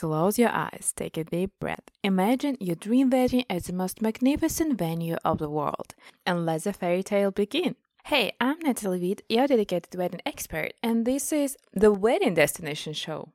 Close your eyes, take a deep breath. Imagine your dream wedding at the most magnificent venue of the world, and let the fairy tale begin. Hey, I'm Natalie Witt, your dedicated wedding expert, and this is the Wedding Destination Show.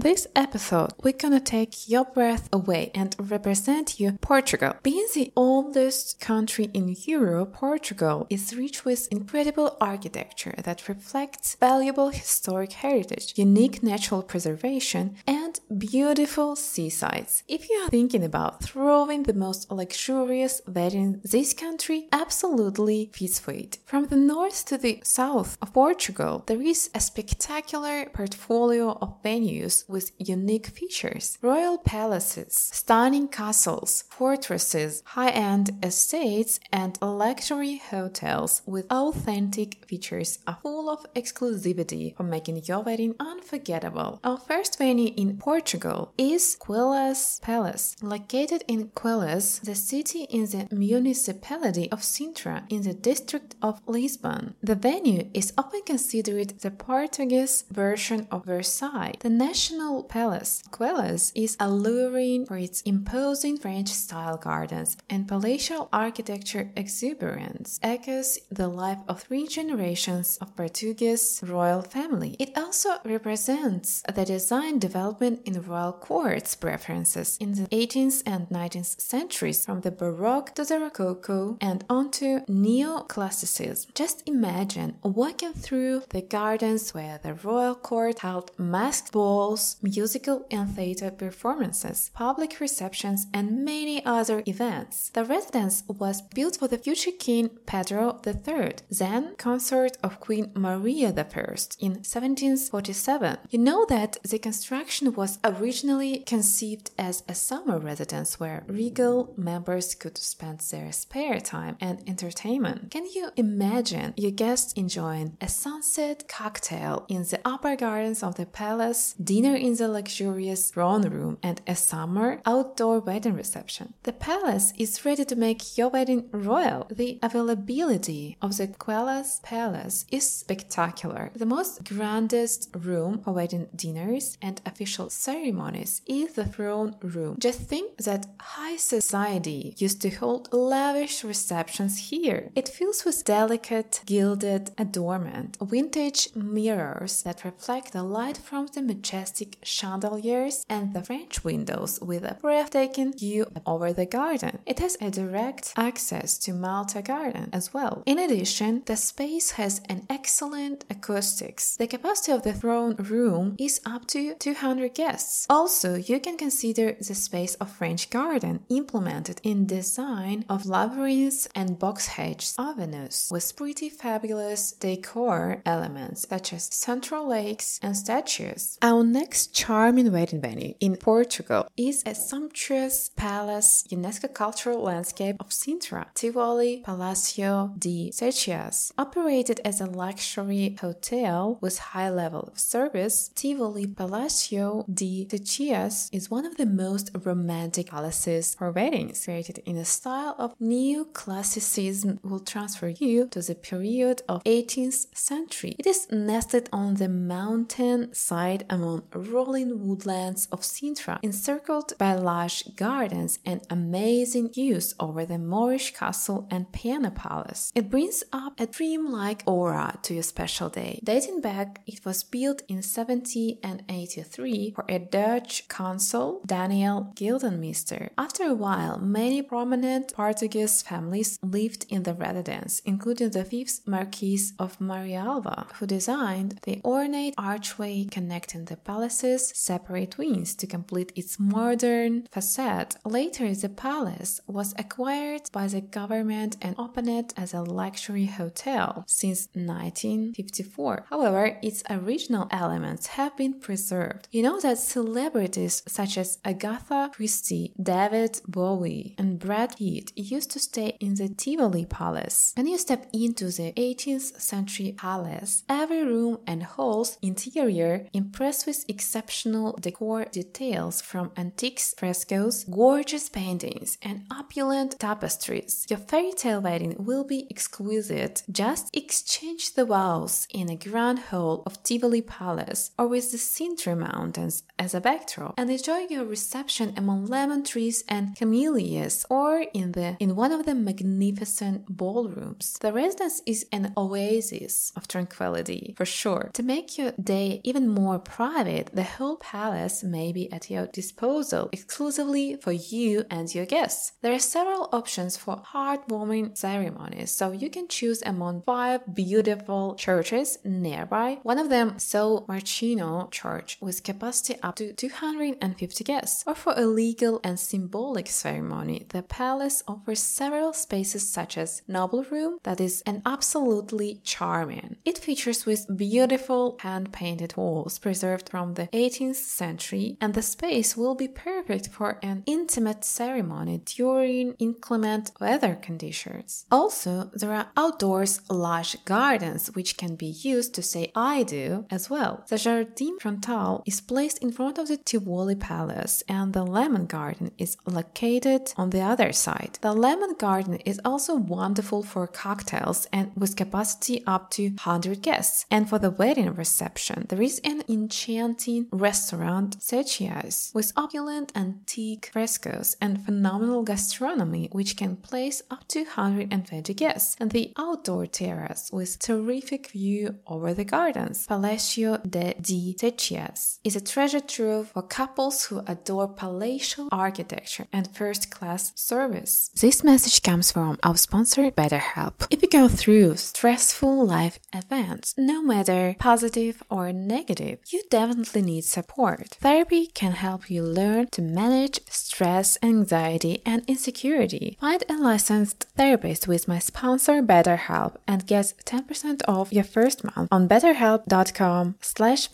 In this episode, we're gonna take your breath away and represent you Portugal. Being the oldest country in Europe, Portugal is rich with incredible architecture that reflects valuable historic heritage, unique natural preservation, and beautiful seasides. If you are thinking about throwing the most luxurious wedding, this country absolutely fits for it. From the north to the south of Portugal, there is a spectacular portfolio of venues with unique features royal palaces, stunning castles, fortresses, high end estates, and luxury hotels with authentic features are full of exclusivity for making your wedding unforgettable. Our first venue in Portugal is Queluz Palace. Located in Queluz, the city in the municipality of Sintra in the district of Lisbon. The venue is often considered the Portuguese version of Versailles, the national National Palace, Queluz is alluring for its imposing French-style gardens and palatial architecture exuberance, echoes the life of three generations of Portuguese royal family. It also represents the design development in royal courts preferences in the 18th and 19th centuries from the Baroque to the Rococo and onto Neoclassicism. Just imagine walking through the gardens where the royal court held masked balls musical and theater performances, public receptions, and many other events. The residence was built for the future King Pedro III, then consort of Queen Maria I in 1747. You know that the construction was originally conceived as a summer residence where regal members could spend their spare time and entertainment. Can you imagine your guests enjoying a sunset cocktail in the upper gardens of the palace, dinner in the luxurious throne room, and a summer outdoor wedding reception. The palace is ready to make your wedding royal. The availability of the Queluz Palace is spectacular. The most grandest room for wedding dinners and official ceremonies is the throne room. Just think that high society used to hold lavish receptions here. It fills with delicate gilded adornment, vintage mirrors that reflect the light from the majestic chandeliers and the French windows with a breathtaking view over the garden. It has a direct access to Malta Garden as well. In addition, the space has an excellent acoustics. The capacity of the throne room is up to 200 guests. Also, you can consider the space of French Garden implemented in design of labyrinths and box hedge avenues with pretty fabulous decor elements such as central lakes and statues. Our next charming wedding venue in Portugal is a sumptuous palace UNESCO cultural landscape of Sintra, Tivoli Palacio de Seixas. Operated as a luxury hotel with high level of service, Tivoli Palacio de Seixas is one of the most romantic palaces for weddings, created in a style of neoclassicism will transfer you to the period of 18th century. It is nested on the mountain side among rolling woodlands of Sintra, encircled by lush gardens and amazing views over the Moorish castle and Pena palace. It brings up a dreamlike aura to your special day. Dating back, it was built in 70 and 83 for a Dutch consul, Daniel Gildenmeester. After a while, many prominent Portuguese families lived in the residence, including the fifth Marquis of Marialva, who designed the ornate archway connecting the palace palace's separate wings to complete its modern facade. Later, the palace was acquired by the government and opened as a luxury hotel since 1954. However, its original elements have been preserved. You know that celebrities such as Agatha Christie, David Bowie, and Brad Pitt used to stay in the Tivoli Palace. When you step into the 18th century palace, every room and hall's interior impressed with exceptional decor details from antiques, frescoes, gorgeous paintings, and opulent tapestries. Your fairy tale wedding will be exquisite. Just exchange the vows in a grand hall of Tivoli Palace or with the Sintra Mountains as a backdrop and enjoy your reception among lemon trees and camellias or in the in one of the magnificent ballrooms. The residence is an oasis of tranquility for sure. To make your day even more private, the whole palace may be at your disposal exclusively for you and your guests. There are several options for heartwarming ceremonies, so you can choose among five beautiful churches nearby. One of them, San Marcino Church, with capacity up to 250 guests. Or for a legal and symbolic ceremony, the palace offers several spaces such as Noble Room that is an absolutely charming. It features with beautiful hand-painted walls preserved from the 18th century and the space will be perfect for an intimate ceremony during inclement weather conditions. Also, there are outdoors lush gardens which can be used to say I do as well. The Jardin Frontal is placed in front of the Tivoli Palace and the Lemon Garden is located on the other side. The Lemon Garden is also wonderful for cocktails and with capacity up to 100 guests. And for the wedding reception, there is an enchanting restaurant, Secchia's, with opulent antique frescoes and phenomenal gastronomy, which can place up to 120 guests, and the outdoor terrace with terrific view over the gardens. Palacio de Di Secchias is a treasure trove for couples who adore palatial architecture and first-class service. This message comes from our sponsor BetterHelp. If you go through stressful life events, no matter positive or negative, you definitely need support. Therapy can help you learn to manage stress, anxiety, and insecurity. Find a licensed therapist with my sponsor BetterHelp and get 10% off your first month on betterhelp.com slash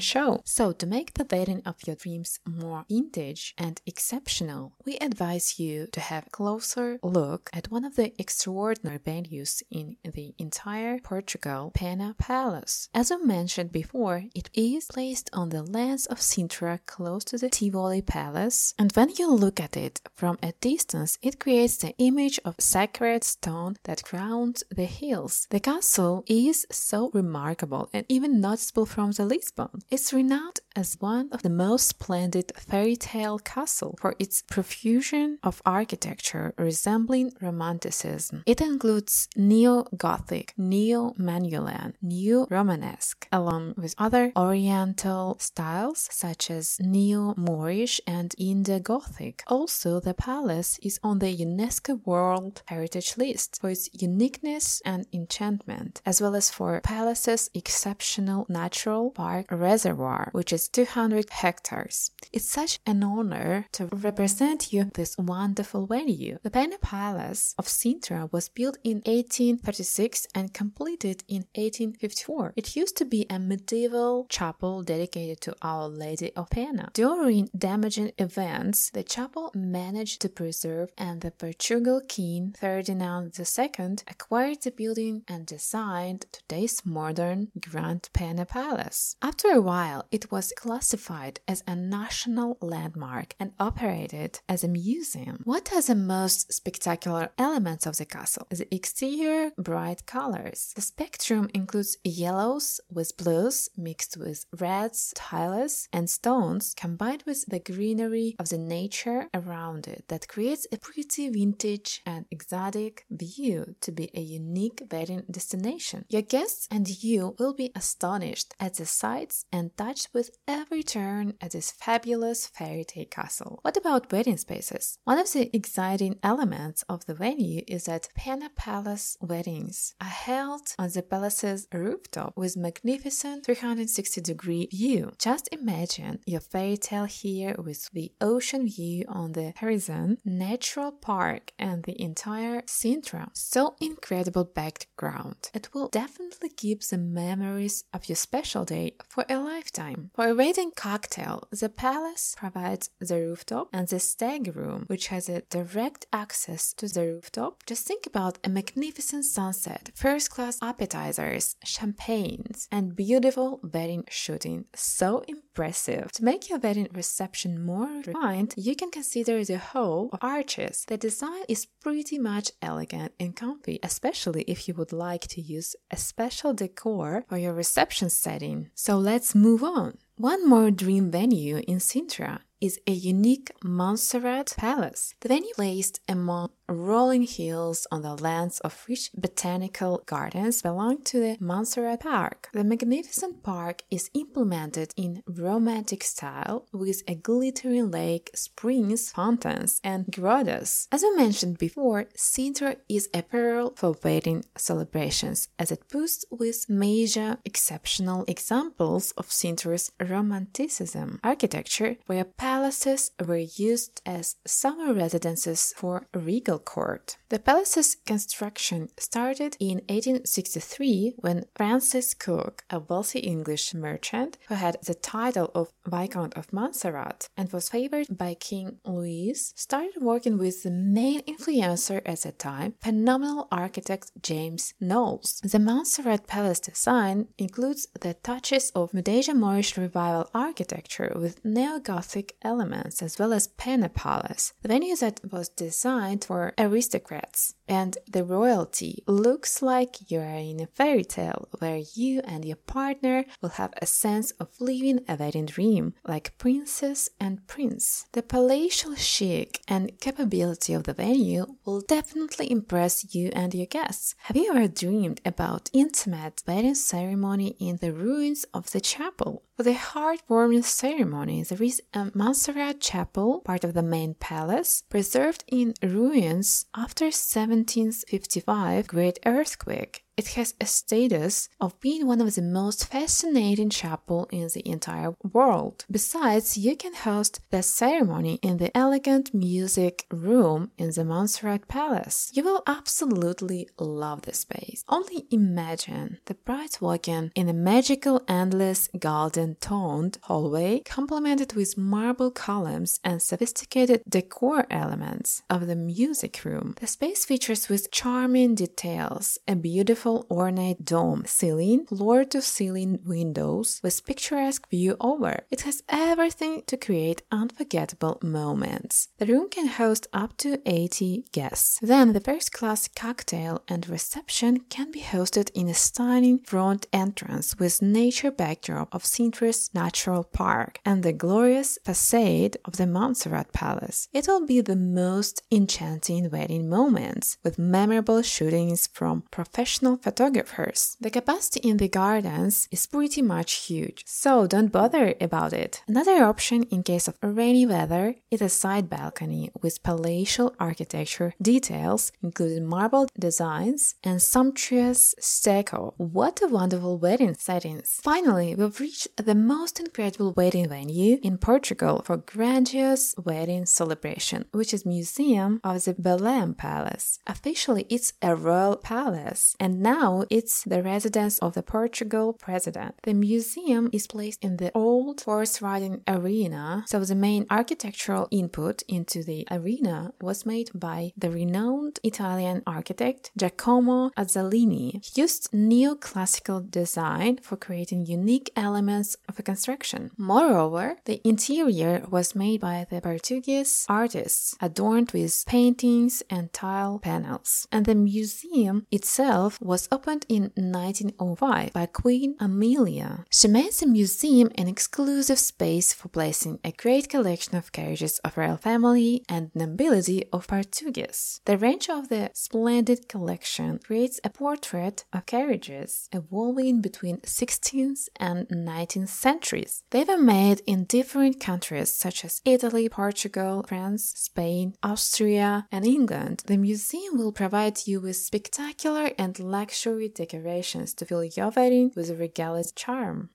show. So to make the wedding of your dreams more vintage and exceptional, we advise you to have a closer look at one of the extraordinary venues in the entire Portugal, Pena Palace. As I mentioned before, it is placed on the lands of Sintra close to the Tivoli Palace, and when you look at it from a distance, it creates the image of sacred stone that crowns the hills. The castle is so remarkable and even noticeable from the Lisbon. It's renowned as one of the most splendid fairy tale castle for its profusion of architecture resembling romanticism. It includes neo-Gothic, neo-Manuelan, neo-Romanesque, along with other oriental styles such as neo-Moorish and Indo-Gothic. Also, the palace is on the UNESCO World Heritage List for its uniqueness and enchantment, as well as for palace's exceptional natural park reservoir, which is 200 hectares. It's such an honor to represent you this wonderful venue. The Pena Palace of Sintra was built in 1836 and completed in 1854. It used to be a medieval chapel dedicated to Our Lady of Pena. During damaging events, the chapel managed to preserve, and the Portugal King Ferdinand II acquired the building and designed today's modern Grand Pena Palace. After a while, it was classified as a national landmark and operated as a museum. What are the most spectacular elements of the castle? The exterior bright colors. The spectrum includes yellows with blues mixed with reds, tiles, and stones combined with the greenery of the nature around it that creates a pretty vintage and exotic view to be a unique wedding destination. Your guests and you will be astonished at the sights and touched with every turn at this fabulous fairy tale castle. What about wedding spaces? One of the exciting elements of the venue is that Pena Palace weddings are held on the palace's rooftop with magnificent 360 degree view. Just imagine your fairy tale here with the ocean view on the horizon, natural park, and the entire Sintra. So incredible background. It will definitely keep the memories of your special day for a lifetime. For a wedding cocktail, the palace provides the rooftop and the stag room, which has a direct access to the rooftop. Just think about a magnificent sunset, first class appetizers, champagnes, and beautiful wedding shooting so impressive. To make your wedding reception more refined, you can consider the hall of arches. The design is pretty much elegant and comfy, especially if you would like to use a special decor for your reception setting. So let's move on. One more dream venue in Sintra is a unique Montserrat Palace. The venue placed among rolling hills on the lands of rich botanical gardens belong to the Montserrat Park. The magnificent park is implemented in romantic style with a glittering lake, springs, fountains, and grottos. As I mentioned before, Sintra is a pearl for wedding celebrations as it boasts with major exceptional examples of Sintra's romanticism architecture where palaces were used as summer residences for regal court. The palace's construction started in 1863 when Francis Cook, a wealthy English merchant who had the title of Viscount of Montserrat and was favored by King Louis, started working with the main influencer at the time, phenomenal architect James Knowles. The Montserrat Palace design includes the touches of Medieval Moorish revival architecture with neo-Gothic elements as well as Pena Palace, the venue that was designed for aristocrats and the royalty looks like you're in a fairy tale where you and your partner will have a sense of living a wedding dream like princess and prince. The palatial chic and capability of the venue will definitely impress you and your guests. Have you ever dreamed about intimate wedding ceremony in the ruins of the chapel? For the heartwarming ceremony, there is a uh, Montserrat chapel, part of the main palace, preserved in ruins after 1755 great earthquake. It has a status of being one of the most fascinating chapel in the entire world. Besides, you can host the ceremony in the elegant music room in the Montserrat Palace. You will absolutely love the space. Only imagine the bride walking in a magical endless golden toned hallway complemented with marble columns and sophisticated decor elements of the music room. The space features with charming details a beautiful beautiful ornate dome ceiling, floor to ceiling windows with picturesque view over. It has everything to create unforgettable moments. The room can host up to 80 guests. Then the first class cocktail and reception can be hosted in a stunning front entrance with nature backdrop of Sintra's Natural Park and the glorious facade of the Montserrat Palace. It will be the most enchanting wedding moments with memorable shootings from professional photographers. The capacity in the gardens is pretty much huge, so don't bother about it. Another option in case of rainy weather is a side balcony with palatial architecture details, including marble designs and sumptuous stucco. What a wonderful wedding settings! Finally, we've reached the most incredible wedding venue in Portugal for grandiose wedding celebration, which is Museum of the Belém Palace. Officially, it's a royal palace, and now it's the residence of the Portugal president. The museum is placed in the old horse riding arena, so the main architectural input into the arena was made by the renowned Italian architect Giacomo Azzolini. He used neoclassical design for creating unique elements of a construction. Moreover, the interior was made by the Portuguese artists, adorned with paintings and tile panels, and the museum itself was was opened in 1905 by Queen Amelia. She made the museum an exclusive space for placing a great collection of carriages of royal family and nobility of Portuguese. The range of the splendid collection creates a portrait of carriages evolving between 16th and 19th centuries. They were made in different countries such as Italy, Portugal, France, Spain, Austria, and England. The museum will provide you with spectacular and luxury decorations to fill your wedding with a regalis charm.